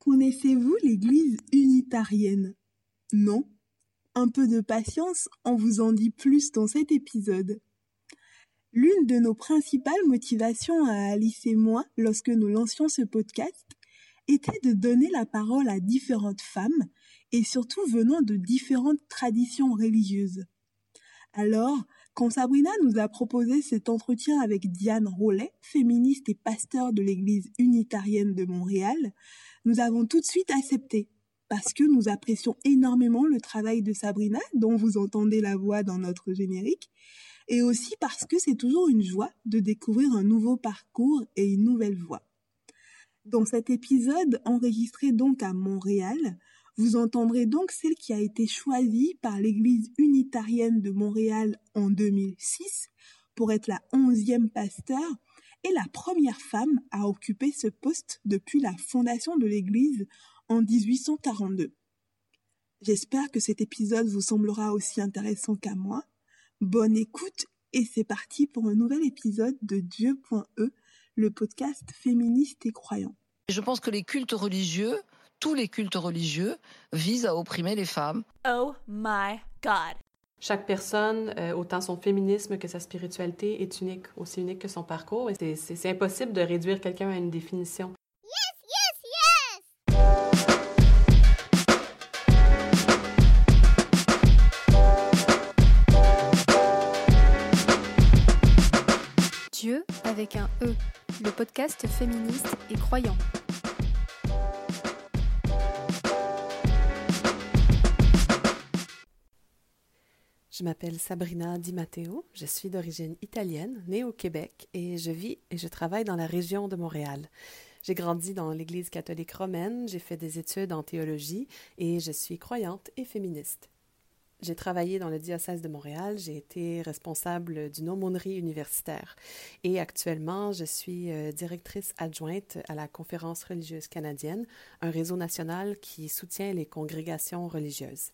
Connaissez-vous l'Église unitarienne? Non? Un peu de patience, on vous en dit plus dans cet épisode. L'une de nos principales motivations à Alice et moi, lorsque nous lancions ce podcast, était de donner la parole à différentes femmes et surtout venant de différentes traditions religieuses. Alors, quand Sabrina nous a proposé cet entretien avec Diane Rollet, féministe et pasteur de l'Église unitarienne de Montréal, nous avons tout de suite accepté parce que nous apprécions énormément le travail de Sabrina, dont vous entendez la voix dans notre générique, et aussi parce que c'est toujours une joie de découvrir un nouveau parcours et une nouvelle voix. Dans cet épisode, enregistré donc à Montréal, vous entendrez donc celle qui a été choisie par l'Église unitarienne de Montréal en 2006 pour être la onzième pasteur et la première femme à occuper ce poste depuis la fondation de l'Église en 1842. J'espère que cet épisode vous semblera aussi intéressant qu'à moi. Bonne écoute et c'est parti pour un nouvel épisode de Dieu.e, le podcast féministe et croyant. Je pense que les cultes religieux, tous les cultes religieux, visent à opprimer les femmes. Oh my God. Chaque personne, euh, autant son féminisme que sa spiritualité, est unique, aussi unique que son parcours. Et c'est impossible de réduire quelqu'un à une définition. avec un E, le podcast féministe et croyant. Je m'appelle Sabrina Di Matteo, je suis d'origine italienne, née au Québec et je vis et je travaille dans la région de Montréal. J'ai grandi dans l'Église catholique romaine, j'ai fait des études en théologie et je suis croyante et féministe. J'ai travaillé dans le diocèse de Montréal, j'ai été responsable d'une aumônerie universitaire et actuellement je suis euh, directrice adjointe à la Conférence religieuse canadienne, un réseau national qui soutient les congrégations religieuses.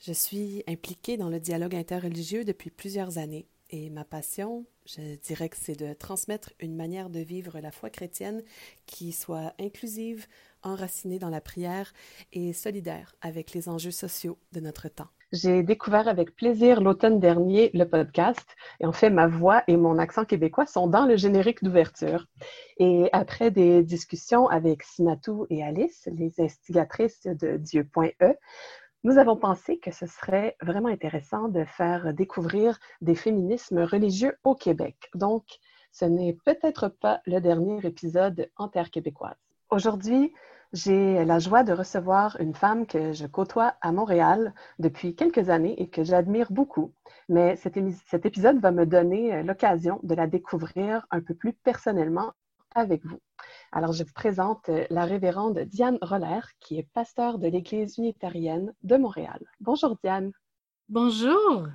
Je suis impliquée dans le dialogue interreligieux depuis plusieurs années et ma passion, je dirais que c'est de transmettre une manière de vivre la foi chrétienne qui soit inclusive, enracinée dans la prière et solidaire avec les enjeux sociaux de notre temps. J'ai découvert avec plaisir l'automne dernier le podcast et en fait ma voix et mon accent québécois sont dans le générique d'ouverture. Et après des discussions avec Sinatou et Alice, les instigatrices de Dieu.e, nous avons pensé que ce serait vraiment intéressant de faire découvrir des féminismes religieux au Québec. Donc, ce n'est peut-être pas le dernier épisode en terre québécoise. Aujourd'hui, j'ai la joie de recevoir une femme que je côtoie à Montréal depuis quelques années et que j'admire beaucoup. Mais cet, épisode va me donner euh, l'occasion de la découvrir un peu plus personnellement avec vous. Alors, je vous présente euh, la révérende Diane Roller, qui est pasteur de l'Église unitarienne de Montréal. Bonjour, Diane. Bonjour.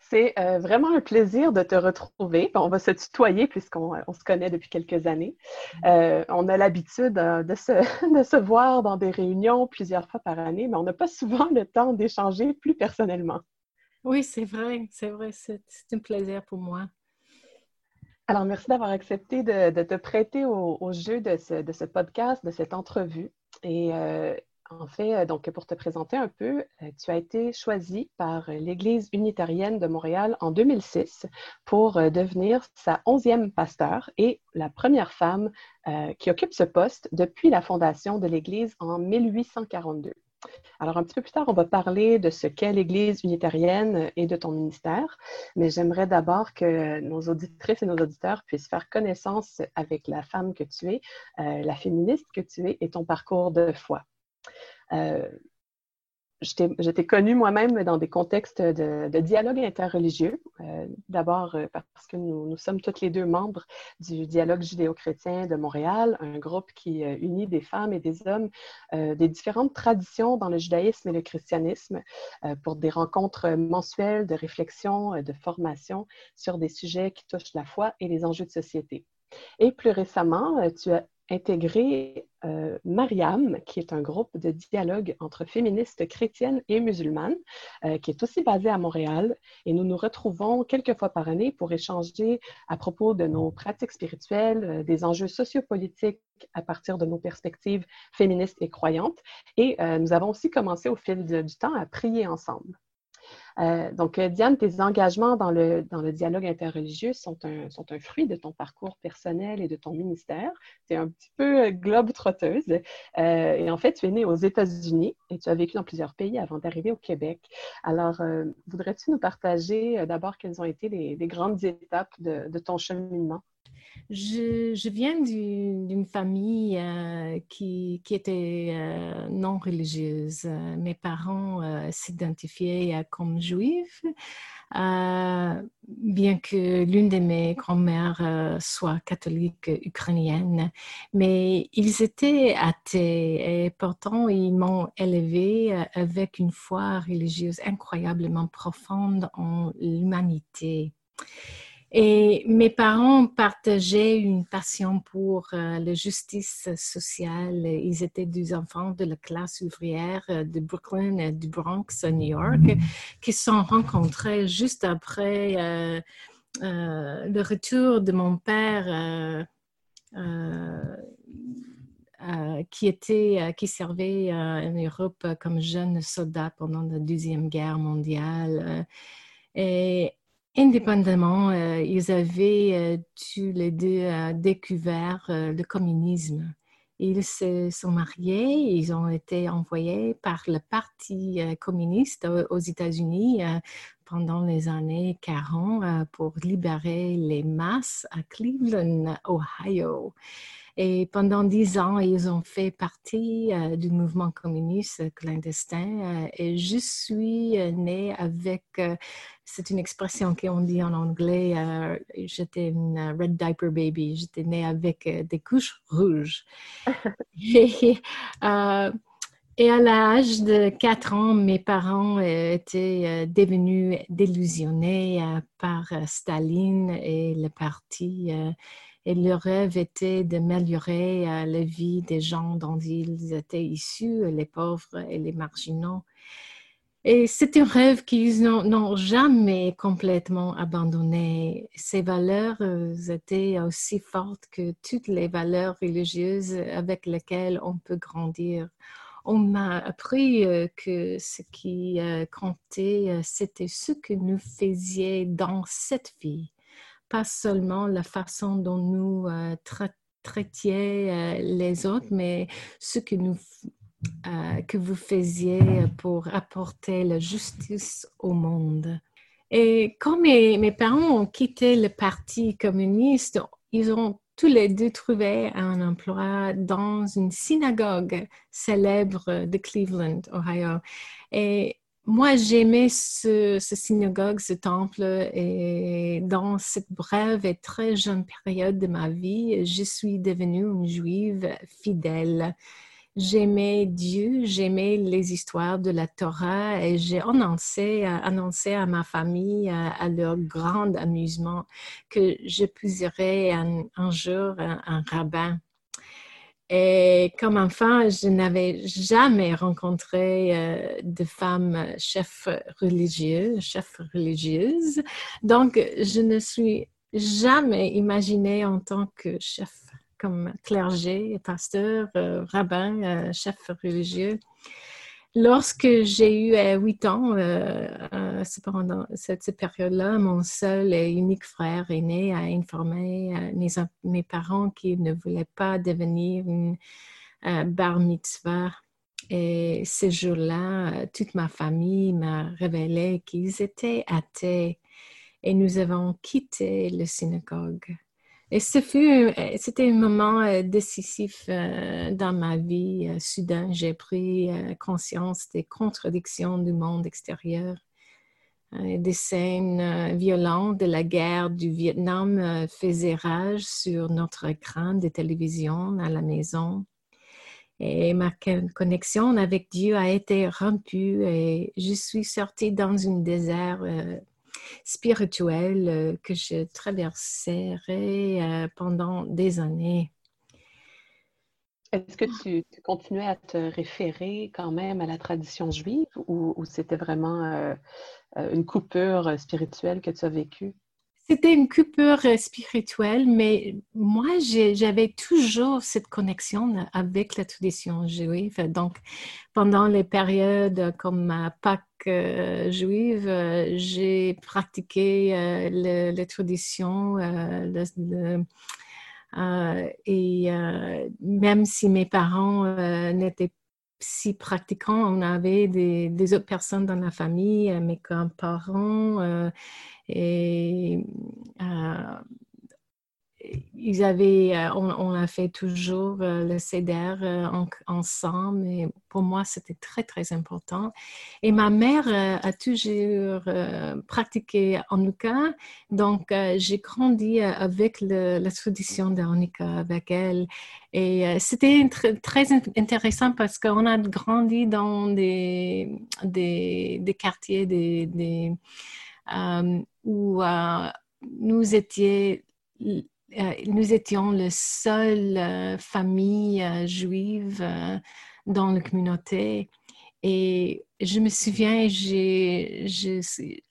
C'est euh, vraiment un plaisir de te retrouver. On va se tutoyer puisqu'on euh, se connaît depuis quelques années. Mm. Euh, on a l'habitude de, se, de, se, voir dans des réunions plusieurs fois par année, mais on n'a pas souvent le temps d'échanger plus personnellement. Oui, c'est vrai, c'est vrai, c'est un plaisir pour moi. Alors, merci d'avoir accepté de, te prêter au, jeu de ce, podcast, de cette entrevue. Et en fait, euh, donc pour te présenter un peu, euh, tu as été choisie par l'Église unitarienne de Montréal en 2006 pour euh, devenir sa onzième pasteur et la première femme qui occupe ce poste depuis la fondation de l'Église en 1842. Alors, un petit peu plus tard, on va parler de ce qu'est l'Église unitarienne et de ton ministère, mais j'aimerais d'abord que nos auditrices et nos auditeurs puissent faire connaissance avec la femme que tu es, la féministe que tu es et ton parcours de foi. Euh, j'étais connue moi-même dans des contextes de, dialogue interreligieux. Euh, d'abord euh, parce que nous, sommes toutes les deux membres du dialogue judéo-chrétien de Montréal, un groupe qui unit des femmes et des hommes des différentes traditions dans le judaïsme et le christianisme pour des rencontres mensuelles de réflexion, de formation sur des sujets qui touchent la foi et les enjeux de société. Et plus récemment, tu as intégré euh, Mariam, qui est un groupe de dialogue entre féministes chrétiennes et musulmanes, euh, qui est aussi basé à Montréal. Et nous nous retrouvons quelques fois par année pour échanger à propos de nos pratiques spirituelles, euh, des enjeux sociopolitiques à partir de nos perspectives féministes et croyantes. Et nous avons aussi commencé au fil du temps à prier ensemble. Euh, donc, euh, Diane, tes engagements dans le, dans le dialogue interreligieux sont un, sont un fruit de ton parcours personnel et de ton ministère. Tu es un petit peu euh, globe-trotteuse. et en fait, tu es née aux États-Unis et tu as vécu dans plusieurs pays avant d'arriver au Québec. Alors, voudrais-tu nous partager d'abord quelles ont été les, grandes étapes de ton cheminement? Je, viens d'une famille euh, qui, était euh, non religieuse. Mes parents euh, s'identifiaient comme juifs, bien que l'une de mes grand-mères soit catholique ukrainienne. Mais ils étaient athées et pourtant ils m'ont élevée avec une foi religieuse incroyablement profonde en l'humanité. Et mes parents partageaient une passion pour euh, la justice sociale. Ils étaient des enfants de la classe ouvrière euh, de Brooklyn et du Bronx, New York, qui se sont rencontrés juste après euh, le retour de mon père. qui était, qui servait en Europe comme jeune soldat pendant la deuxième guerre mondiale. et Indépendamment, euh, ils avaient euh, tous les deux euh, découvert le communisme. Ils se sont mariés, ils ont été envoyés par le Parti communiste aux États-Unis pendant les années 40 pour libérer les masses à Cleveland, Ohio. Et pendant dix ans, ils ont fait partie du mouvement communiste clandestin. et je suis née avec c'est une expression qu'on dit en anglais. Euh, j'étais une red diaper baby. J'étais née avec euh, des couches rouges. Euh, et, à l'âge de 4 ans, mes parents étaient devenus délusionnés par Staline et le parti. Et leur rêve était d'améliorer la vie des gens dont ils étaient issus, les pauvres et les marginaux. Et c'est un rêve qu'ils n'ont jamais complètement abandonné. Ces valeurs euh, étaient aussi fortes que toutes les valeurs religieuses avec lesquelles on peut grandir. On m'a appris euh, que ce qui euh, comptait, c'était ce que nous faisions dans cette vie, pas seulement la façon dont nous traitions les autres, mais ce euh, que vous faisiez pour apporter la justice au monde. Et quand mes, mes, parents ont quitté le Parti communiste, ils ont tous les deux trouvé un emploi dans une synagogue célèbre de Cleveland, Ohio. Et moi, j'aimais ce, ce, synagogue, ce temple, et dans cette brève et très jeune période de ma vie, je suis devenue une juive fidèle j'aimais Dieu, j'aimais les histoires de la Torah et j'ai annoncé, annoncé à ma famille, à, leur grand amusement, que un, un jour un, rabbin. Et comme enfant, je n'avais jamais rencontré euh, de femme chef religieux, chef religieuse. Donc, je ne suis jamais imaginée en tant que chef comme clergé, pasteur, euh, rabbin, euh, chef religieux. Lorsque j'ai eu euh, huit ans, c'est pendant cette, période-là, mon seul et unique frère aîné a informé mes, mes, parents qu'il ne voulait pas devenir une bar mitzvah. Et ce jour-là, toute ma famille m'a révélé qu'ils étaient athées et nous avons quitté le synagogue. Et euh, c'était un moment euh, décisif euh, dans ma vie. Soudain, j'ai pris conscience des contradictions du monde extérieur, des scènes violentes de la guerre du Vietnam faisaient rage sur notre écran de télévision à la maison. Et ma connexion avec Dieu a été rompue et je suis sortie dans un désert spirituelle euh, que je traverserai euh, pendant des années. Est-ce que tu, continuais à te référer quand même à la tradition juive ou, c'était vraiment euh, une coupure spirituelle que tu as vécue? C'était une coupure spirituelle, mais moi, j'avais toujours cette connexion avec la tradition juive. Donc, pendant les périodes comme Pâques euh, juive, j'ai pratiqué la tradition, euh, et euh, même si mes parents euh, n'étaient si pratiquants, on avait des, autres personnes dans la famille, mes grands-parents et ils avaient, euh, on, a fait toujours euh, le CEDER euh, ensemble et pour moi c'était très très important. Et ma mère a toujours pratiqué Hanukkah, donc j'ai grandi avec la tradition de Hanukkah avec elle. Et c'était très intéressant parce qu'on a grandi dans des, des, quartiers où nous étions nous étions la seule euh, famille euh, juive dans la communauté. Et je me souviens, j'ai,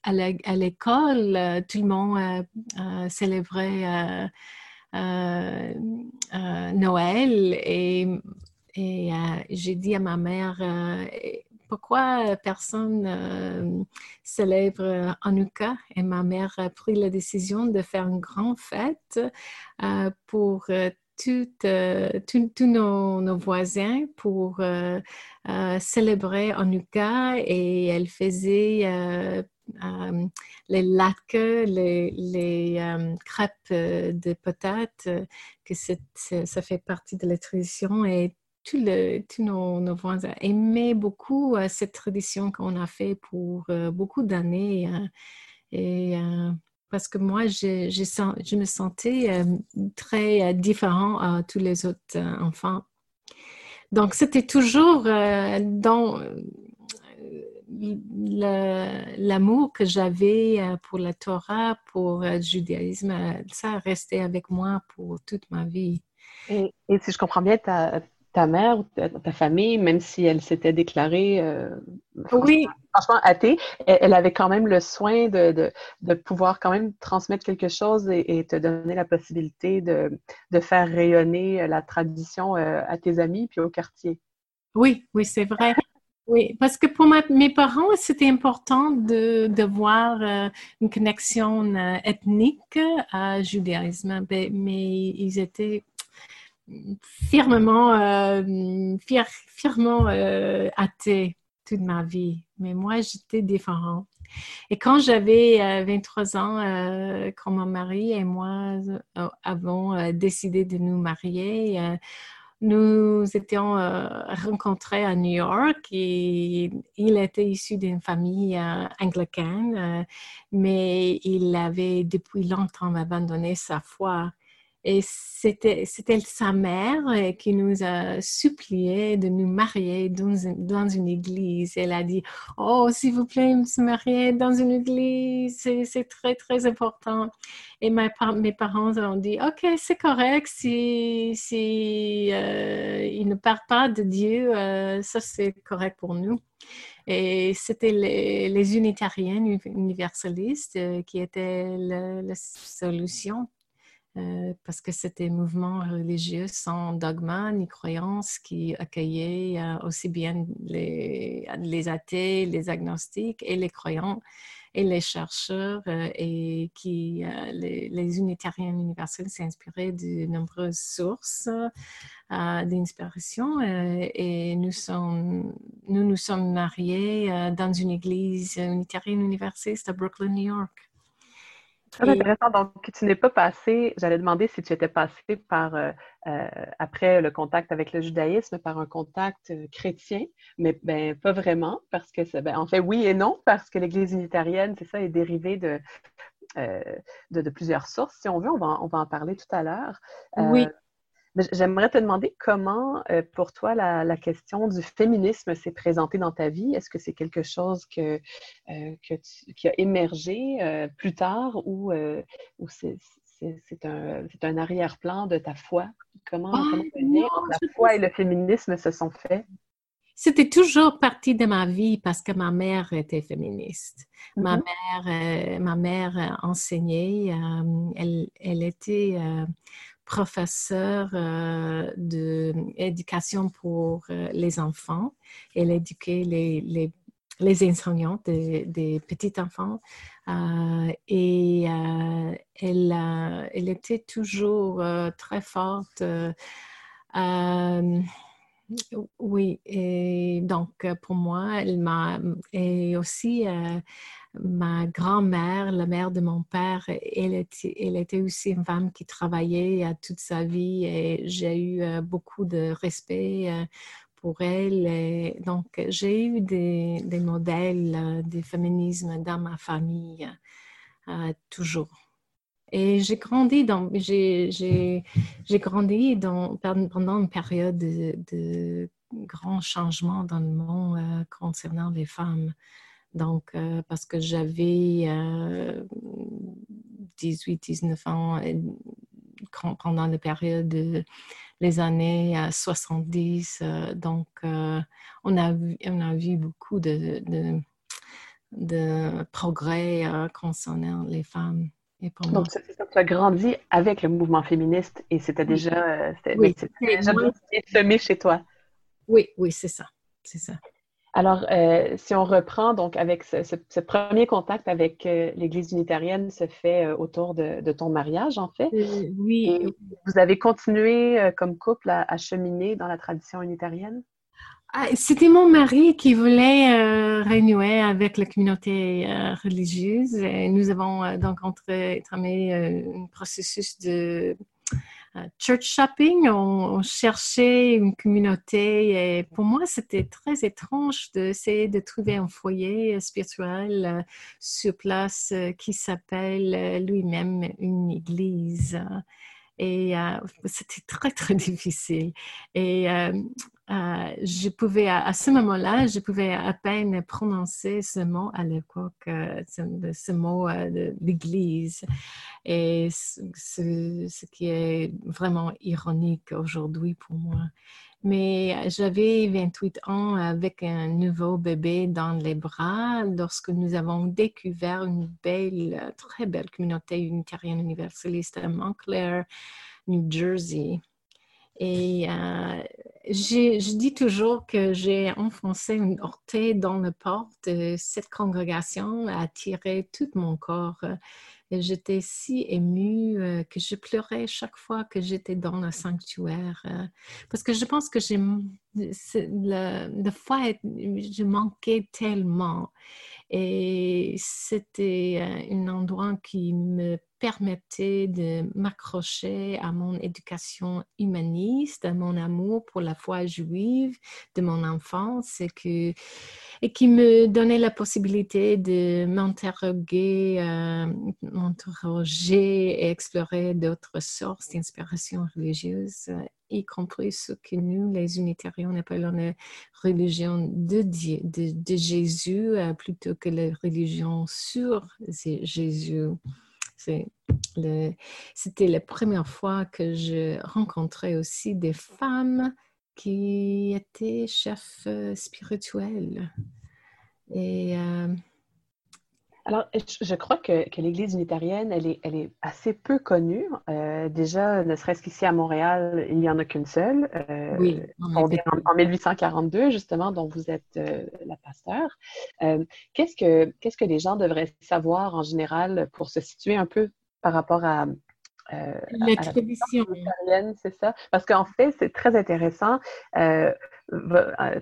à l'école, tout le monde célébrait Noël et j'ai dit à ma mère, pourquoi euh, personne euh, célèbre Hanouka et ma mère a pris la décision de faire une grande fête euh, pour tous nos, voisins pour célébrer Hanouka et elle faisait les lacs, les, crêpes de patates, que ça fait partie de la tradition. Et tous, nos, voisins aimaient beaucoup euh, cette tradition qu'on a fait pour euh, beaucoup d'années. Hein. et euh, parce que moi, je, je, me sentais très différent à tous les autres enfants. Donc, c'était toujours dans l'amour que j'avais pour la Torah, pour le judaïsme, ça a resté avec moi pour toute ma vie. Et, si je comprends bien, ta mère ou ta, famille, même si elle s'était déclarée euh, oui. franchement athée, elle, avait quand même le soin de, de, pouvoir quand même transmettre quelque chose et, te donner la possibilité de, de, faire rayonner la tradition euh, à tes amis puis au quartier. Oui, oui, c'est vrai. Oui, parce que pour mes parents, c'était important de, de voir euh, une connexion ethnique à judaïsme, mais, mais ils étaient firmement, euh, fièrement euh, athée toute ma vie. Mais moi, j'étais différente. Et quand j'avais 23 euh, ans, euh, quand mon mari et moi avons décidé de nous marier, nous étions rencontrés à New York et il était issu d'une famille anglicane, mais il avait depuis longtemps abandonné sa foi. Et c'était, sa mère euh, qui nous a supplié de nous marier dans, dans une église. Elle a dit, oh, s'il vous plaît, se marier dans une église, c'est, très, très important. Et mes, parents ont dit, OK, c'est correct si, si euh, il ne parle pas de Dieu, euh, ça c'est correct pour nous. Et c'était les, les unitariens universalistes qui étaient la solution euh, parce que c'était un mouvement religieux sans dogma ni croyance qui accueillait euh, aussi bien les, athées, les agnostiques et les croyants et les chercheurs euh, et qui les, les, unitariens universels s'inspiraient de nombreuses sources d'inspiration et nous nous sommes mariés dans une église unitarienne universaliste à Brooklyn, New York. Très intéressant. Donc, tu n'es pas passé, j'allais demander si tu étais passé par, euh, euh, après le contact avec le judaïsme, par un contact euh, chrétien, mais ben, pas vraiment, parce que, ben, en fait, oui et non, parce que l'Église unitarienne, c'est ça, est dérivée de, de, plusieurs sources, si on veut. On va, on va en parler tout à l'heure. oui. J'aimerais te demander comment, euh, pour toi, la, question du féminisme s'est présentée dans ta vie? Est-ce que c'est quelque chose que, euh, qui a émergé euh, plus tard ou, ou c'est un, un arrière-plan de ta foi? Comment, Ah, comment non, la foi et le féminisme se sont faits? C'était toujours partie de ma vie parce que ma mère était féministe. Ma Mhm. mère, ma mère enseignait, elle, elle était professeure euh, d'éducation pour euh, les enfants. Elle éduquait les, les, les enseignants des, des petits enfants euh, et elle, elle était toujours très forte. oui, et donc pour moi, elle m'a et aussi ma grand-mère, la mère de mon père, elle était, elle était aussi une femme qui travaillait toute sa vie et j'ai eu euh, beaucoup de respect euh, pour elle. Donc j'ai eu des, modèles euh, de féminisme dans ma famille toujours. Et j'ai grandi dans, j'ai, j'ai, j'ai grandi dans, pendant une période de, grands changements dans le monde concernant les femmes. Donc, euh, parce que j'avais euh, 18, 19 ans euh, quand- pendant la période de les années euh, 70. euh, donc, euh, on, a vu, on a vu beaucoup de, de, de progrès euh, concernant les femmes. Et pour moi, Donc, c'est c'est ça, tu as grandi avec le mouvement féministe et c'était déjà, euh, Oui. déjà Oui. semé chez toi. oui, oui, c'est ça. C'est ça. Alors, euh, si on reprend donc avec ce, ce- ce premier contact avec euh, l'Église unitarienne se fait euh, autour de, de ton mariage, en fait. Oui, Et vous avez continué euh, comme couple à, à cheminer dans la tradition unitarienne? Ah, C'était mon mari qui voulait euh, renouer avec la communauté euh, religieuse. Et nous avons euh, donc entré- entamé euh, un processus de church shopping. On, on cherchait une communauté et pour moi, c'était très étrange d'essayer de trouver un foyer euh, spirituel euh, sur place euh, qui s'appelle euh, lui-même une église. Et euh, c'était très, très difficile. Et euh, euh, je pouvais, à, ce moment-là, je pouvais à peine prononcer ce mot à l'époque, euh, ce, mot euh, de l'Église. Et ce- ce qui est vraiment ironique aujourd'hui pour moi. Mais j'avais 28 ans avec un nouveau bébé dans les bras lorsque nous avons découvert une belle, très belle communauté unitarienne universaliste à Montclair, New Jersey. Et euh, je dis toujours que j'ai enfoncé une orteil dans la porte. et Cette congrégation attiré tout mon corps. Et j'étais si émue euh, que je pleurais chaque fois que j'étais dans le sanctuaire. euh, parce que je pense que j'ai, le, le je manquais tellement. Et c'était euh, un endroit qui me permettait de m'accrocher à mon éducation humaniste, à mon amour pour la foi juive de mon enfance et, que, et qui me donnait la possibilité de m'interroger, euh, m'interroger et explorer d'autres sources d'inspiration religieuse, y compris ce que nous, les unitariens, appelons la religion de, Dieu, de, Jésus euh, plutôt que la religion sur Jésus. C'était la première fois que je rencontrais aussi des femmes qui étaient chefs euh, spirituels. Et euh, Alors, je crois que, que l'Église unitarienne, elle est, elle est assez peu connue. Euh, déjà, ne serait-ce qu'ici à Montréal, il n'y en a qu'une seule, euh, oui, en fondée en, en 1842, justement, dont vous êtes euh, la pasteur. Qu'est-ce que, qu'est-ce que les gens devraient savoir en général pour se situer un peu par rapport à, euh, la tradition. c'est ça? Parce qu'en fait, c'est très intéressant. Euh,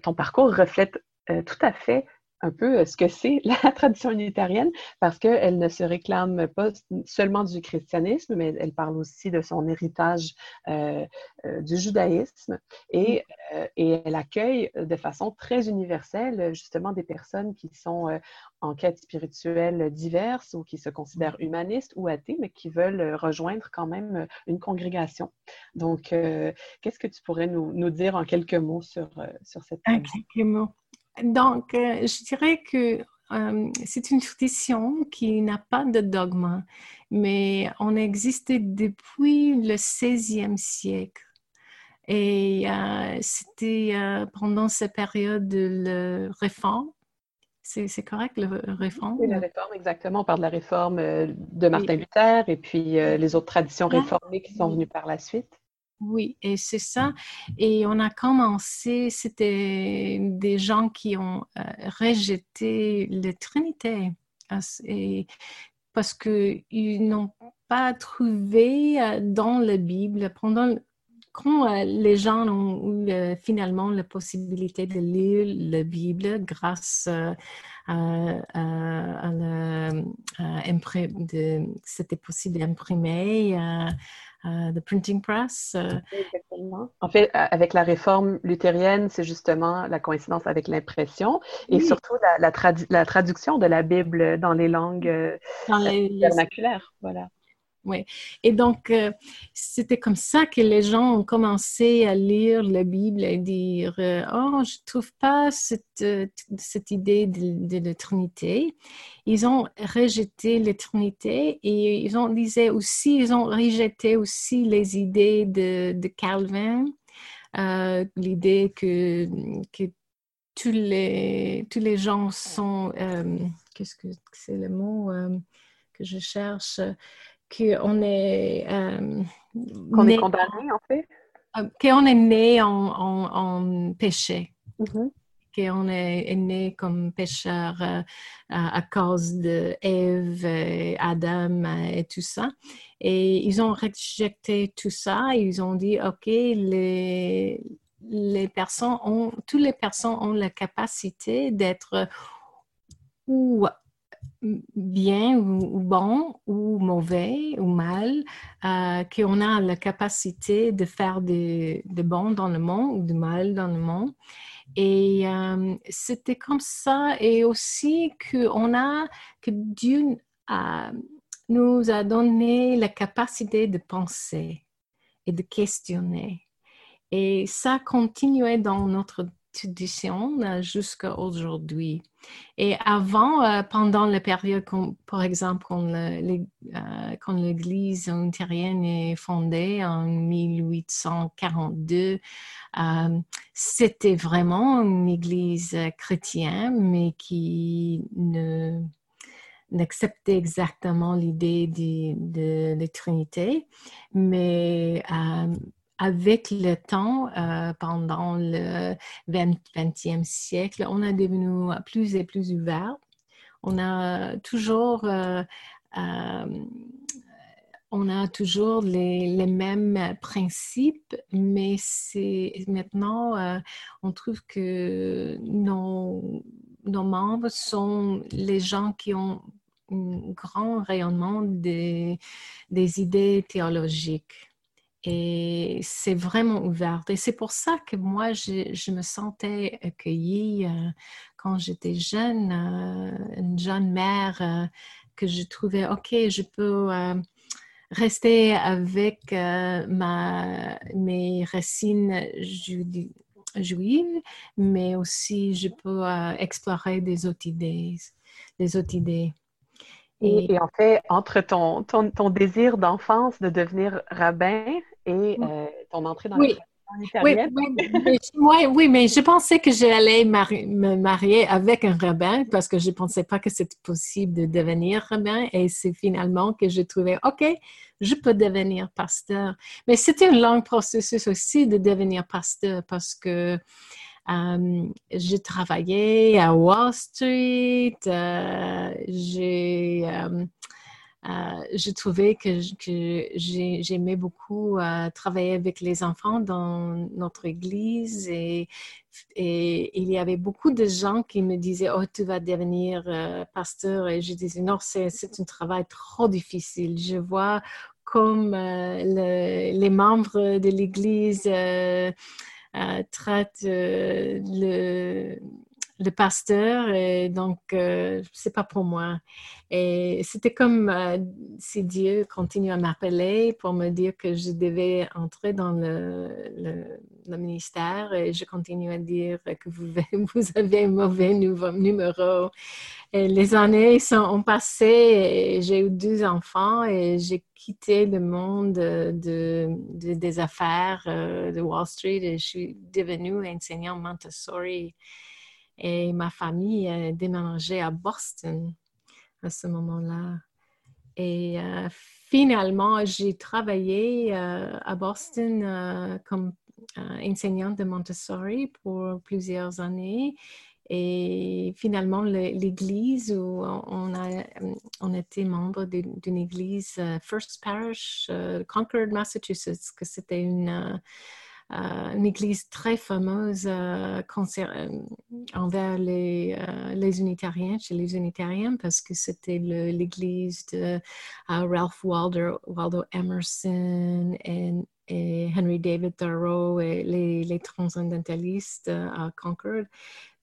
ton parcours reflète euh, tout à fait un peu euh, ce que c'est la tradition unitarienne parce qu'elle ne se réclame pas seulement du christianisme, mais elle parle aussi de son héritage euh, euh, du judaïsme et, euh, et elle accueille de façon très universelle justement des personnes qui sont en quête spirituelle diverse ou qui se considèrent humanistes ou athées, mais qui veulent rejoindre quand même une congrégation. Donc, qu'est-ce que tu pourrais nous, nous dire en quelques mots sur, sur cette En quelques mots. Donc, euh, je dirais que c'est une tradition qui n'a pas de dogme, mais on existe depuis le 16e siècle. Et c'était pendant cette période de la réforme c'est correct, le réforme? Oui, la réforme, exactement. On parle de la réforme de Martin Luther et puis les autres traditions réformées qui sont venues par la suite. Oui, et c'est ça. Et on a commencé, c'était des gens qui ont rejeté la Trinité et, parce qu'ils n'ont pas trouvé dans la Bible, pendant quand euh, les gens ont eu euh, finalement la possibilité de lire la Bible grâce euh, à, à, c'était possible d'imprimer, the printing press. Exactement. En fait, avec la réforme luthérienne, c'est justement la coïncidence avec l'impression et surtout la, la, traduction de la Bible dans les langues dans les, vernaculaires. Voilà. Oui. Et donc, euh, c'était comme ça que les gens ont commencé à lire la Bible et dire euh, Oh, je ne trouve pas cette, euh, cette idée de, Trinité. Ils ont rejeté la Trinité et ils ont disait aussi, ils ont rejeté aussi les idées de, de Calvin, l'idée que, que tous les, tous les gens sont, qu'est-ce que c'est le mot que je cherche, qu'on est. Euh, qu'on est condamné, en fait? Euh, qu'on est né en, en, péché. Mm-hmm. Qu'on est, né comme pécheur euh, à, cause de Ève, Adam et tout ça. Et ils ont rejeté tout ça. Ils ont dit, OK, les, les personnes ont, toutes les personnes ont la capacité d'être ou bien ou, bon ou mauvais ou mal, euh, qu'on a la capacité de faire de, bon dans le monde ou de mal dans le monde. Et euh, c'était comme ça. Et aussi qu'on a, que Dieu nous a donné la capacité de penser et de questionner. Et ça continuait dans notre tradition jusqu'à aujourd'hui. Et avant, euh, pendant la période, par exemple, euh, quand l'Église ontarienne est fondée en 1842, euh, c'était vraiment une Église chrétienne, mais qui n'acceptait exactement l'idée de, de, Trinité, mais avec le temps, euh, pendant le 20, e siècle, on est devenu plus et plus ouvert. On a toujours, euh, euh, on a toujours les, mêmes principes, mais c'est maintenant, on trouve que nos, membres sont les gens qui ont un grand rayonnement des idées théologiques. Et c'est vraiment ouvert. Et c'est pour ça que moi, je, me sentais accueillie euh, quand j'étais jeune, euh, une jeune mère, euh, que je trouvais, OK, je peux rester avec ma, mes racines juives, mais aussi je peux explorer des autres idées. Des autres idées. Et, en fait, entre ton, ton, ton désir d'enfance de devenir rabbin et euh, ton entrée dans oui. la oui, oui, oui, mais je pensais que j'allais me marier avec un rabbin parce que je ne pensais pas que c'était possible de devenir rabbin et c'est finalement que j'ai trouvé, OK, je peux devenir pasteur. Mais c'était un long processus aussi de devenir pasteur parce que euh, j'ai travaillé à Wall Street, euh, j'ai euh, j'ai trouvé que, j'aimais beaucoup euh, travailler avec les enfants dans notre église et, il y avait beaucoup de gens qui me disaient Oh, tu vas devenir euh, pasteur. Et je disais Non, c'est un travail trop difficile. Je vois comme les membres de l'église traitent le le pasteur, et donc euh, c'est pas pour moi. Et c'était comme euh, si Dieu continue à m'appeler pour me dire que je devais entrer dans le, ministère et je continue à dire que vous, avez un mauvais numéro. Et les années sont, ont passé et j'ai eu deux enfants et j'ai quitté le monde de, des affaires euh, de Wall Street et je suis devenue enseignante Montessori et ma famille a déménagé à Boston à ce moment-là. Et euh, finalement, j'ai travaillé euh, à Boston euh, comme enseignante de Montessori pour plusieurs années. Et finalement, l'église où on, on était membre d'une église First Parish, Concord, Massachusetts, que c'était une euh, une église très fameuse euh, euh, envers les, les, unitariens, chez les unitariens, parce que c'était l'église de Ralph Waldo, Waldo Emerson et, Henry David Thoreau et les, transcendentalistes à Concord.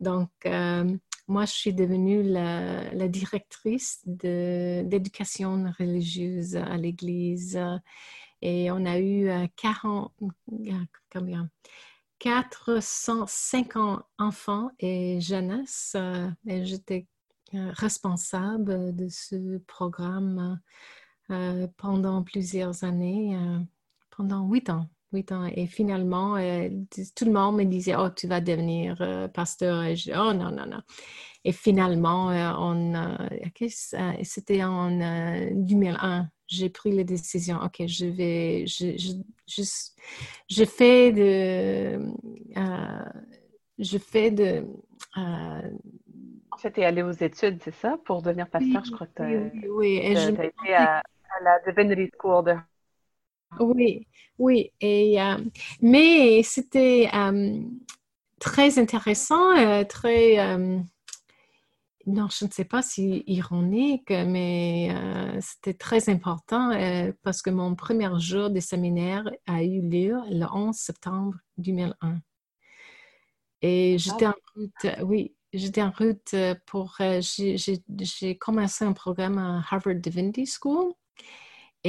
Donc, moi, je suis devenue la directrice d'éducation religieuse à l'église et on a eu 40, euh, combien? 450 enfants et jeunesse. Euh, et j'étais euh, responsable de ce programme pendant plusieurs années, pendant huit ans. Huit ans. Et finalement, tout le monde me disait, oh, tu vas devenir pasteur. Et je, oh, non, non, non. Et finalement, on, c'était en 2001 j'ai pris la décision, OK, je vais, je, je, je, fais de, euh, je fais de... Euh, en fait, tu es allée aux études, c'est ça, pour devenir pasteur, je crois que tu as, oui, oui, et je... été à, la Divinity School de... Oui, oui, et, euh, mais c'était très intéressant, très non, je ne sais pas si ironique, mais euh, c'était très important euh, parce que mon premier jour de séminaire a eu lieu le 11 septembre 2001. Et j'étais en route, oui, j'étais en route pour, euh, j'ai commencé un programme à Harvard Divinity School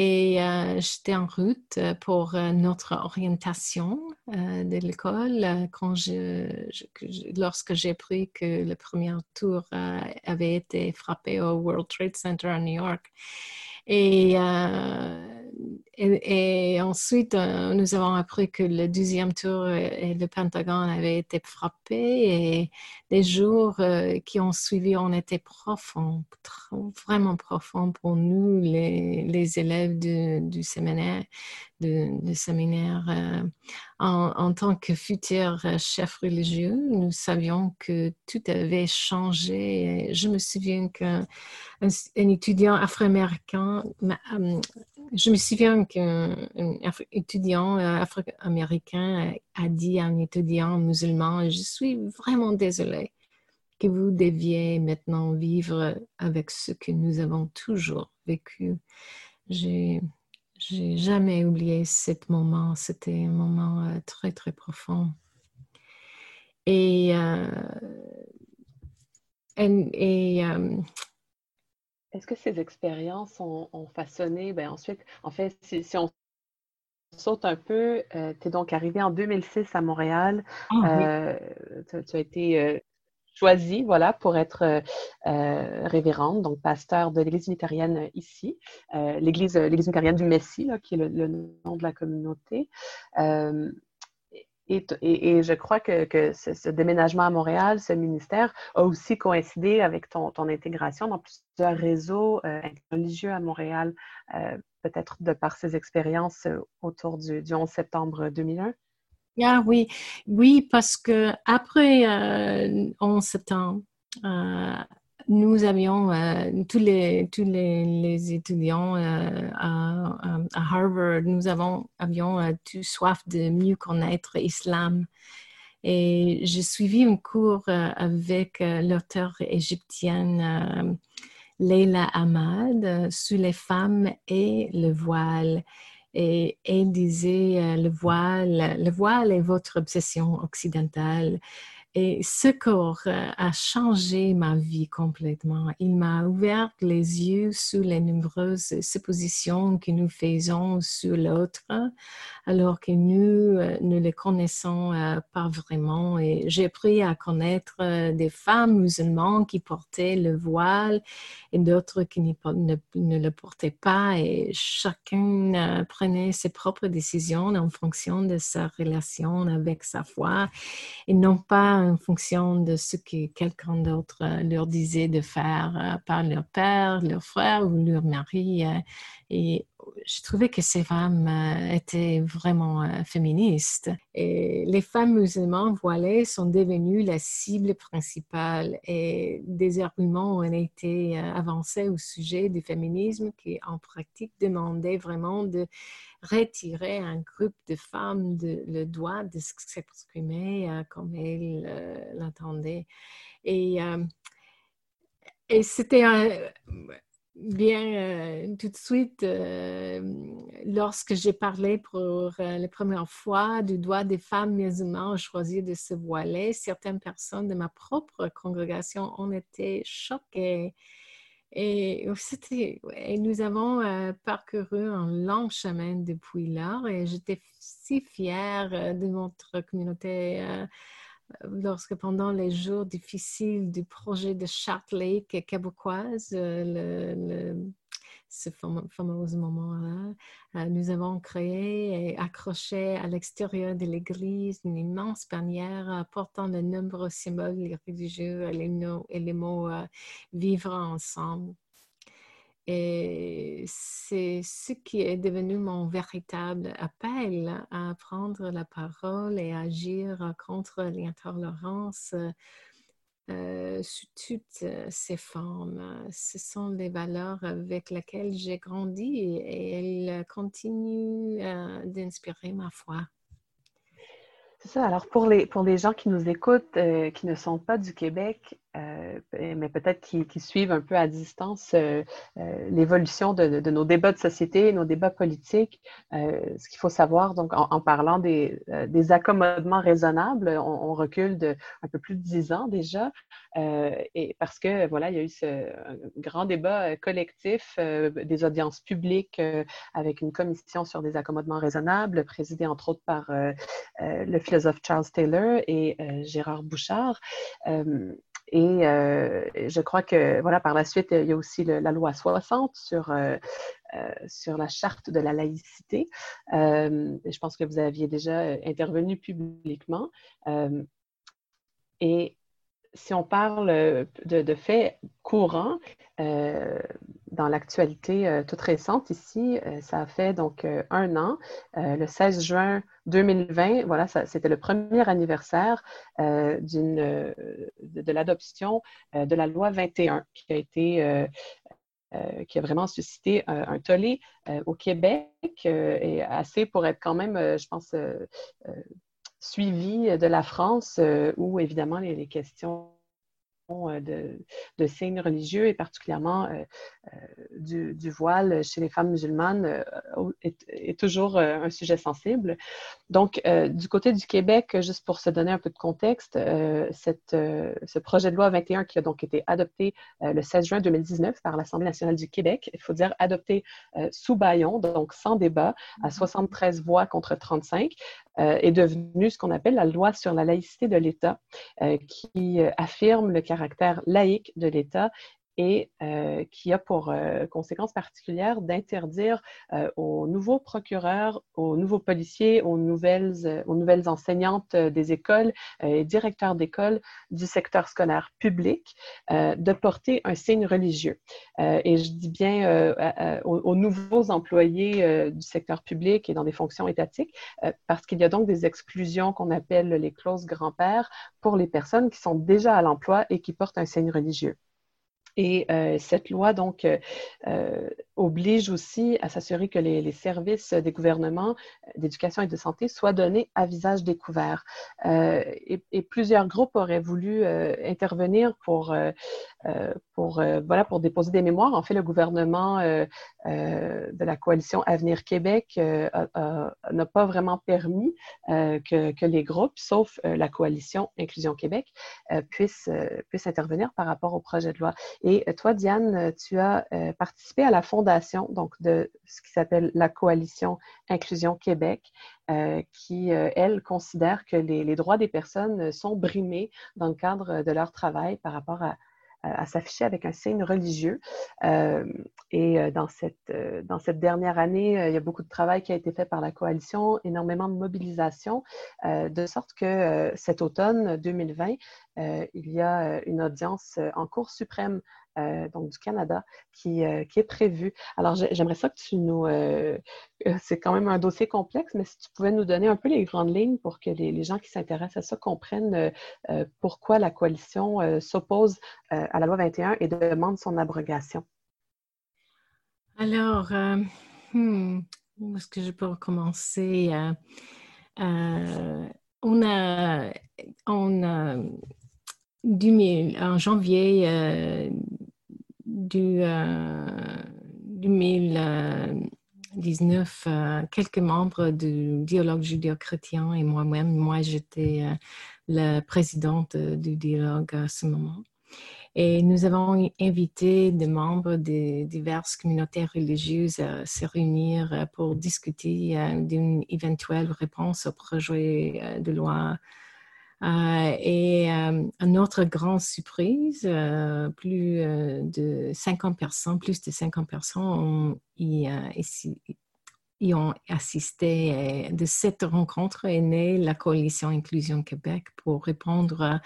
et euh, j'étais en route pour euh, notre orientation euh, de l'école quand lorsque j'ai appris que le premier tour avait été frappé au World Trade Center à New York. Et, ensuite, nous avons appris que le deuxième tour et le Pentagone avaient été frappés et les jours qui ont suivi ont été profonds, vraiment profonds pour nous, les, élèves du séminaire. Euh, en, tant que futur chef religieux, nous savions que tout avait changé. Je me souviens qu'un un, étudiant afro-américain, euh, je me souviens qu'un étudiant euh, afro-américain a dit à un étudiant musulman, je suis vraiment désolé que vous deviez maintenant vivre avec ce que nous avons toujours vécu. J'ai jamais oublié ce moment. C'était un moment euh, très, très profond. Et, euh, et, euh, est-ce que ces expériences ont, façonné, ben ensuite, en fait, si, on saute un peu, tu es donc arrivé en 2006 à Montréal. Ah tu, as été choisi voilà, pour être euh, euh, révérende, donc pasteur de l'Église unitarienne ici, euh, l'Église unitarienne du Messie, qui est le, nom de la communauté. Et, je crois que, ce, déménagement à Montréal, ce ministère, a aussi coïncidé avec ton, ton intégration dans plusieurs réseaux religieux à Montréal, peut-être de par ces expériences autour du, du 11 septembre 2001. Ah oui, oui, parce que après euh, 11 septembre, euh, nous avions euh, tous les tous étudiants euh, à, Harvard, nous avions tout soif de mieux connaître l'islam. Et j'ai suivi un cours avec l'auteur égyptienne Leila Ahmad sur les femmes et le voile. Et elle disait, euh, le voile, le voile est votre obsession occidentale. Et ce cours euh, a changé ma vie complètement. Il m'a ouvert les yeux sur les nombreuses suppositions que nous faisons sur l'autre, alors que nous euh, ne les connaissons euh, pas vraiment. Et j'ai appris à connaître des femmes musulmanes qui portaient le voile et d'autres qui ne, ne, le portaient pas. Et chacun prenait ses propres décisions en fonction de sa relation avec sa foi et non pas en fonction de ce que quelqu'un d'autre euh, leur disait de faire euh, par leur père, leur frère ou leur mari. Euh, je trouvais que ces femmes étaient vraiment féministes. Et les femmes musulmanes voilées sont devenues la cible principale et des arguments ont été avancés au sujet du féminisme qui en pratique demandait vraiment de retirer un groupe de femmes le droit de s'exprimer euh, comme elles euh, l'entendaient. Et, euh, et c'était bien tout de suite, lorsque j'ai parlé pour la première fois du droit des femmes musulmanes à choisir de se voiler, certaines personnes de ma propre congrégation ont été choquées. Et, nous avons euh, parcouru un long chemin depuis là et j'étais si fière euh, de notre communauté euh, lorsque pendant les jours difficiles du projet de Chart Lake québécoise, le, ce fameux moment-là. Euh, nous avons créé et accroché à l'extérieur de l'église une immense bannière euh, portant de nombreux symboles religieux et les, et les mots euh, vivre ensemble. Et c'est ce qui est devenu mon véritable appel à prendre la parole et agir contre l'intolérance euh, sous toutes euh, ces formes. Ce sont les valeurs avec lesquelles j'ai grandi et elles continuent euh, d'inspirer ma foi. C'est ça. Alors, pour les, pour les gens qui nous écoutent, qui ne sont pas du Québec, euh, mais peut-être qui, suivent un peu à distance euh, euh, l'évolution de, nos débats de société, nos débats politiques. ce qu'il faut savoir, donc, en, parlant des, accommodements raisonnables, on, recule de un peu plus de dix ans déjà, et parce que voilà, il y a eu ce grand débat collectif, des audiences publiques avec une commission sur des accommodements raisonnables, présidée entre autres par le philosophe Charles Taylor et Gérard Bouchard. Et euh, je crois que, voilà, par la suite, il y a aussi la loi 60 sur, euh, euh, sur la charte de la laïcité. je pense que vous aviez déjà intervenu publiquement. et si on parle de, faits courants, dans l'actualité toute récente ici, ça a fait donc un an, le 16 juin 2020, voilà, c'était le premier anniversaire euh, d'une, de, l'adoption euh, de la loi 21 qui a été euh, qui a vraiment suscité un, tollé au Québec et assez pour être quand même, je pense, suivi de la France où évidemment les questions euh, de, signes religieux et particulièrement euh, euh, du, voile chez les femmes musulmanes est, toujours un sujet sensible. Donc, du côté du Québec, juste pour se donner un peu de contexte, cette, ce projet de loi 21 qui a donc été adopté le 16 juin 2019 par l'Assemblée nationale du Québec, il faut dire adopté sous baillon, donc sans débat, à 73 mm-hmm. voix contre 35, est devenu ce qu'on appelle la loi sur la laïcité de l'État, qui affirme le caractère laïque de l'État et euh, qui a pour euh, conséquence particulière d'interdire euh, aux nouveaux procureurs, aux nouveaux policiers, aux nouvelles, enseignantes des écoles et directeurs d'école du secteur scolaire public de porter un signe religieux. et je dis bien aux, aux, nouveaux employés du secteur public et dans des fonctions étatiques, parce qu'il y a donc des exclusions qu'on appelle les clauses grand-père pour les personnes qui sont déjà à l'emploi et qui portent un signe religieux. Et euh, cette loi, donc, euh, euh, oblige aussi à s'assurer que les, services des gouvernements d'éducation et de santé soient donnés à visage découvert. Et, plusieurs groupes auraient voulu intervenir pour, déposer des mémoires. En fait, le gouvernement de la coalition Avenir Québec n'a pas vraiment permis que, les groupes, sauf la coalition Inclusion Québec, puissent, intervenir par rapport au projet de loi. Euh, toi, Diane, euh, tu as euh, participé à la fondation donc, de ce qui s'appelle la Coalition Inclusion Québec, qui, elle, considère que les, droits des personnes sont brimés dans le cadre de leur travail par rapport à, à s'afficher avec un signe religieux. et dans cette, dans cette dernière année, il y a beaucoup de travail qui a été fait par la coalition, énormément de mobilisation, de sorte que cet automne 2020, il y a une audience en Cour suprême euh, donc du Canada, qui, euh, qui est prévu. Alors, j'aimerais ça que tu nous... Euh, c'est quand même un dossier complexe, mais si tu pouvais nous donner un peu les grandes lignes pour que les, gens qui s'intéressent à ça comprennent pourquoi la coalition s'oppose à la loi 21 et demande son abrogation. Alors, hmm, où est-ce que je peux recommencer? on a, on a en janvier du, 2019, euh, euh, quelques membres du dialogue judéo-chrétien et moi-même, moi, j'étais euh, la présidente du dialogue à ce moment. Et nous avons invité des membres de diverses communautés religieuses à se réunir pour discuter d'une éventuelle réponse au projet de loi euh, et euh, une autre grande surprise, euh, plus de 50 personnes, plus de 50 personnes y, ont assisté. De cette rencontre est née la coalition Inclusion Québec pour répondre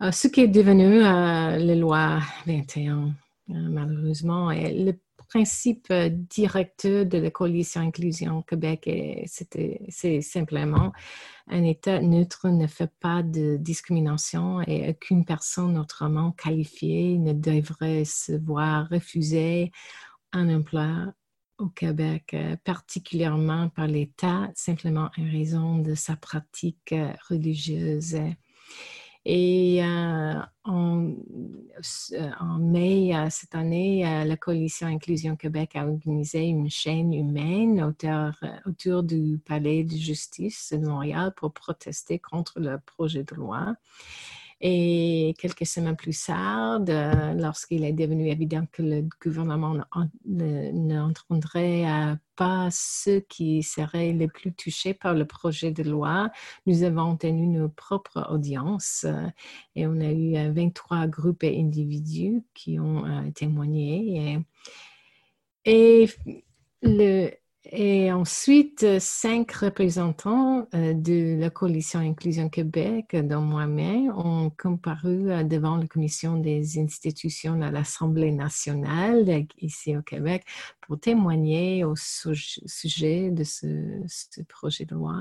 à ce qui est devenu la loi 21, malheureusement. Le principe euh, directeur de la coalition Inclusion Québec, c'est simplement un État neutre ne fait pas de discrimination et aucune personne autrement qualifiée ne devrait se voir refuser un emploi au Québec, euh, particulièrement par l'État, simplement en raison de sa pratique euh, religieuse. Et euh, en, euh, en, mai euh, cette année, la Coalition Inclusion Québec a organisé une chaîne humaine autour du Palais de justice de Montréal pour protester contre le projet de loi. Et quelques semaines plus tard, lorsqu'il est devenu évident que le gouvernement n'entendrait pas ceux qui seraient les plus touchés par le projet de loi, nous avons tenu nos propres audiences et on a eu 23 groupes et individus qui ont euh, témoigné. Et le, et ensuite, cinq représentants euh, de la coalition Inclusion Québec, dont moi-même, ont comparu euh, devant la commission des institutions à l'Assemblée nationale ici au Québec pour témoigner au sujet de ce projet de loi.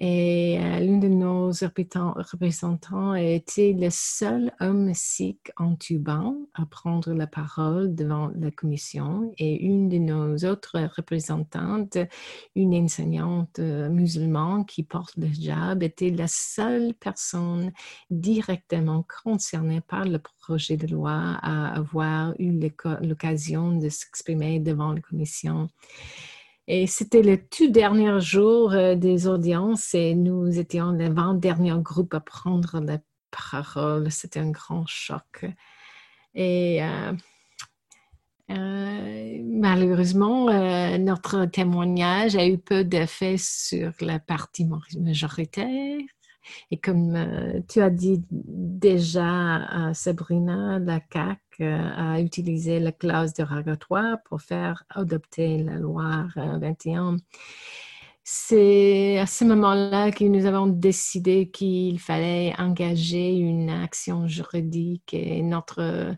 Et euh, l'un de nos représentants été le seul homme sikh en Tuban à prendre la parole devant la commission. Et une de nos autres représentantes, une enseignante euh, musulmane qui porte le hijab, était la seule personne directement concernée par le projet de loi à avoir eu l'occasion de s'exprimer devant la commission. Et c'était le tout dernier jour euh, des audiences et nous étions l'avant-dernier groupe à prendre la parole. C'était un grand choc. Et euh, euh, malheureusement, notre témoignage a eu peu d'effet sur la partie majoritaire. Et comme tu as dit déjà, Sabrina, la CAC a utilisé la clause dérogatoire pour faire adopter la loi 21. C'est à ce moment-là que nous avons décidé qu'il fallait engager une action juridique et notre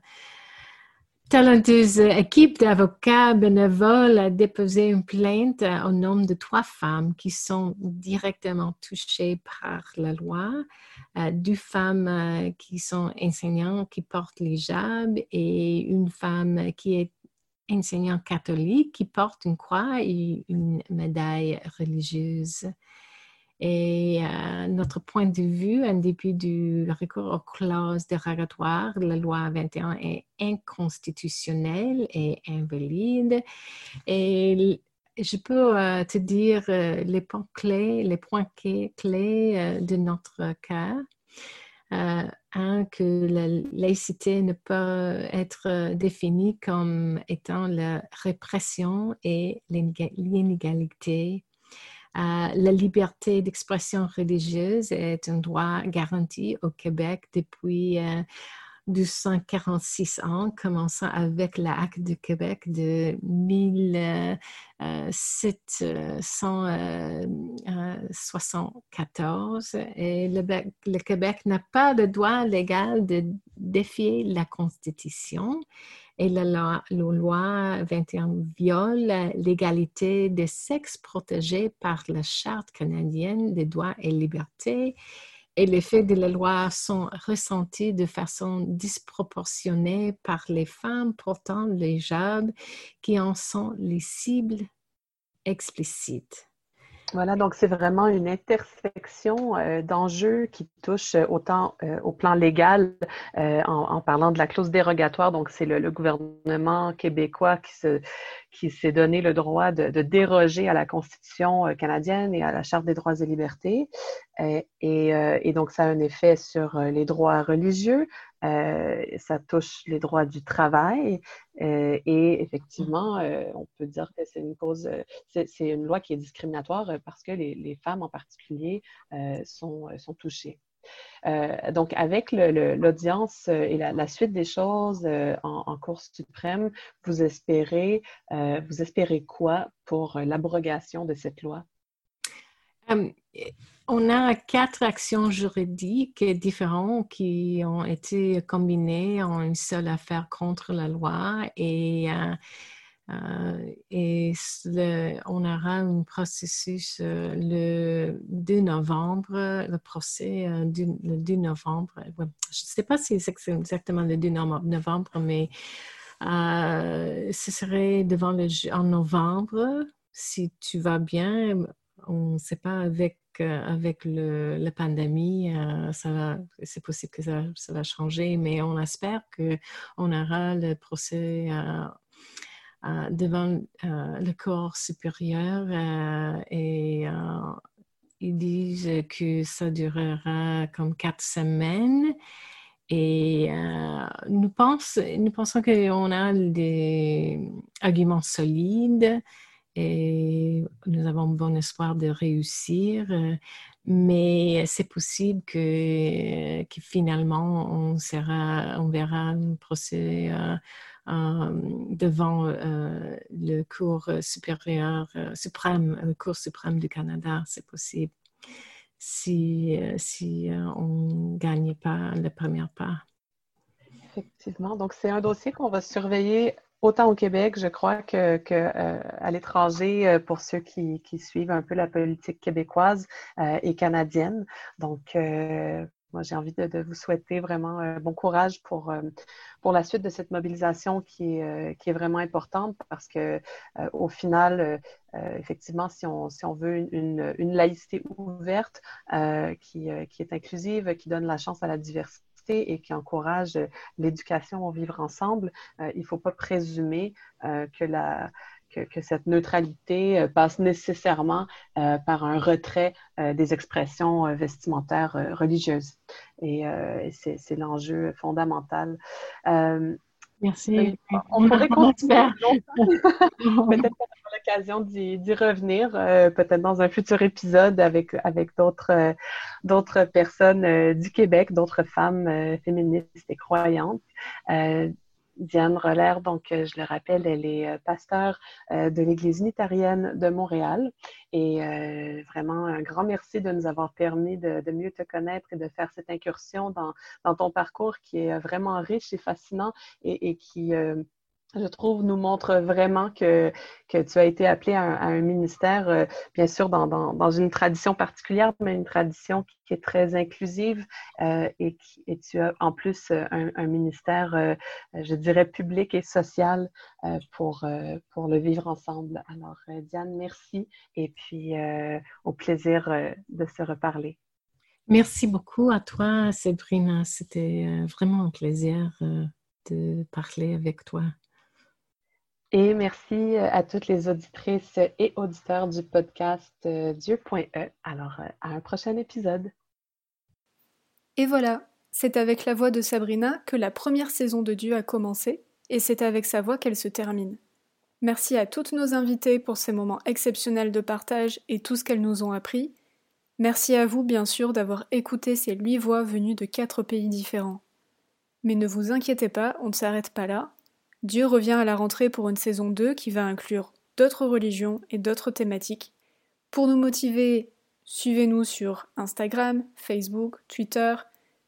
talenteuse équipe d'avocats bénévoles a déposé une plainte au nom de trois femmes qui sont directement touchées par la loi, euh, deux femmes euh, qui sont enseignantes qui portent l'hijab et une femme qui est enseignante catholique qui porte une croix et une médaille religieuse. Et euh, notre point de vue, en dépit du recours aux clauses dérogatoires, la loi 21 est inconstitutionnelle et invalide. Et je peux euh, te dire euh, les points clés, les points clés de notre cas. un, que la laïcité ne peut être définie comme étant la répression et l'inégalité la liberté d'expression religieuse est un droit garanti au Québec depuis 246 euh, ans, commençant avec l'acte du Québec de 1774. Et le, le Québec n'a pas le droit légal de défier la Constitution et la loi, 21 viole l'égalité des sexes protégée par la Charte canadienne des droits et libertés et les faits de la loi sont ressentis de façon disproportionnée par les femmes portant les jobs qui en sont les cibles explicites. Voilà, donc c'est vraiment une intersection euh, d'enjeux qui touchent autant euh, au plan légal euh, en, parlant de la clause dérogatoire. Donc c'est le, gouvernement québécois qui se, qui s'est donné le droit de, déroger à la Constitution euh, canadienne et à la Charte des droits et libertés. Euh, euh, et, donc, ça a un effet sur les droits religieux, ça touche les droits du travail et effectivement, on peut dire que c'est une cause, c'est une loi qui est discriminatoire parce que les, femmes en particulier sont touchées. Euh, donc, avec l'audience euh, et la, suite des choses euh, en, en, suprême, vous espérez, vous espérez quoi pour l'abrogation de cette loi? on a quatre actions juridiques différentes qui ont été combinées en une seule affaire contre la loi et euh, et on aura un processus euh, le 2 novembre, le procès euh, le 2 novembre. je ne sais pas si c'est exactement le 2 novembre, mais ce serait devant le en novembre. Si tu vas bien, on ne sait pas avec avec la pandémie, c'est possible que ça, ça, va changer, mais on espère qu'on aura le procès devant euh, le corps supérieur euh, et ils disent que ça durera comme quatre semaines. Et nous, pense, nous pensons qu'on a des arguments solides et nous avons bon espoir de réussir. mais c'est possible que, que, finalement on, sera, on verra un procès euh, devant euh, le cours supérieur euh, suprême, le cours suprême du Canada, c'est possible, si, si on ne gagne pas le premier pas. Effectivement. Donc, c'est un dossier qu'on va surveiller autant au Québec, je crois, qu'à que, l'étranger pour ceux qui, qui, suivent un peu la politique québécoise et canadienne. Donc, moi, j'ai envie de, vous souhaiter vraiment un bon courage pour, euh, pour la suite de cette mobilisation qui est, euh, vraiment importante parce que euh, au final, effectivement, si on, si on veut une, une, laïcité ouverte qui, qui est inclusive, qui donne la chance à la diversité, et qui encourage l'éducation au vivre ensemble, il ne faut pas présumer que la, que, cette neutralité euh, passe nécessairement euh, par un retrait euh, des expressions vestimentaires religieuses. Et, c'est l'enjeu fondamental. Merci. On pourrait continuer peut-être l'occasion d'y revenir, peut-être dans un futur épisode avec, avec d'autres d'autres personnes du Québec, d'autres femmes féministes et croyantes. Diane Roller, donc euh, je le rappelle, elle est euh, pasteur euh, de l'Église unitarienne de Montréal. Et vraiment, un grand merci de nous avoir permis de, mieux te connaître et de faire cette incursion dans, ton parcours qui est vraiment riche et fascinant et, qui, je trouve, nous montre vraiment que, tu as été appelé à, un ministère, euh, bien sûr, dans, une tradition particulière, mais une tradition qui, est très inclusive euh, et, qui, et tu as en plus euh, un, ministère, je dirais, public et social pour, pour le vivre ensemble. Alors, Diane, merci et puis au plaisir de se reparler. Merci beaucoup à toi, Sabrina. C'était vraiment un plaisir de parler avec toi. Et merci euh, à toutes les auditrices et auditeurs du podcast euh, Dieu.e. Alors, euh, à un prochain épisode. Et voilà, c'est avec la voix de Sabrina que la première saison de Dieu a commencé, et c'est avec sa voix qu'elle se termine. Merci à toutes nos invitées pour ces moments exceptionnels de partage et tout ce qu'elles nous ont appris. Merci à vous, bien sûr, d'avoir écouté ces huit voix venues de quatre pays différents. Mais ne vous inquiétez pas, on ne s'arrête pas là, Dieu revient à la rentrée pour une saison 2 qui va inclure d'autres religions et d'autres thématiques. Pour nous motiver, suivez-nous sur Instagram, Facebook, Twitter,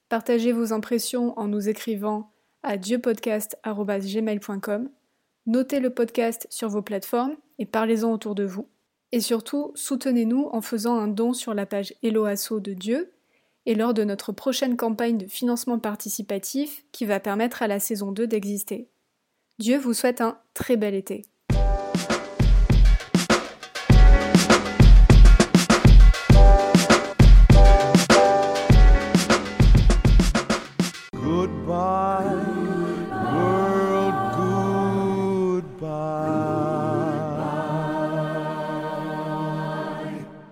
partagez vos impressions en nous écrivant à dieupodcast.gmail.com, notez le podcast sur vos plateformes et parlez-en autour de vous. Et surtout, soutenez-nous en faisant un don sur la page Eloasso de Dieu et lors de notre prochaine campagne de financement participatif qui va permettre à la saison 2 d'exister. Dieu vous souhaite un très bel été.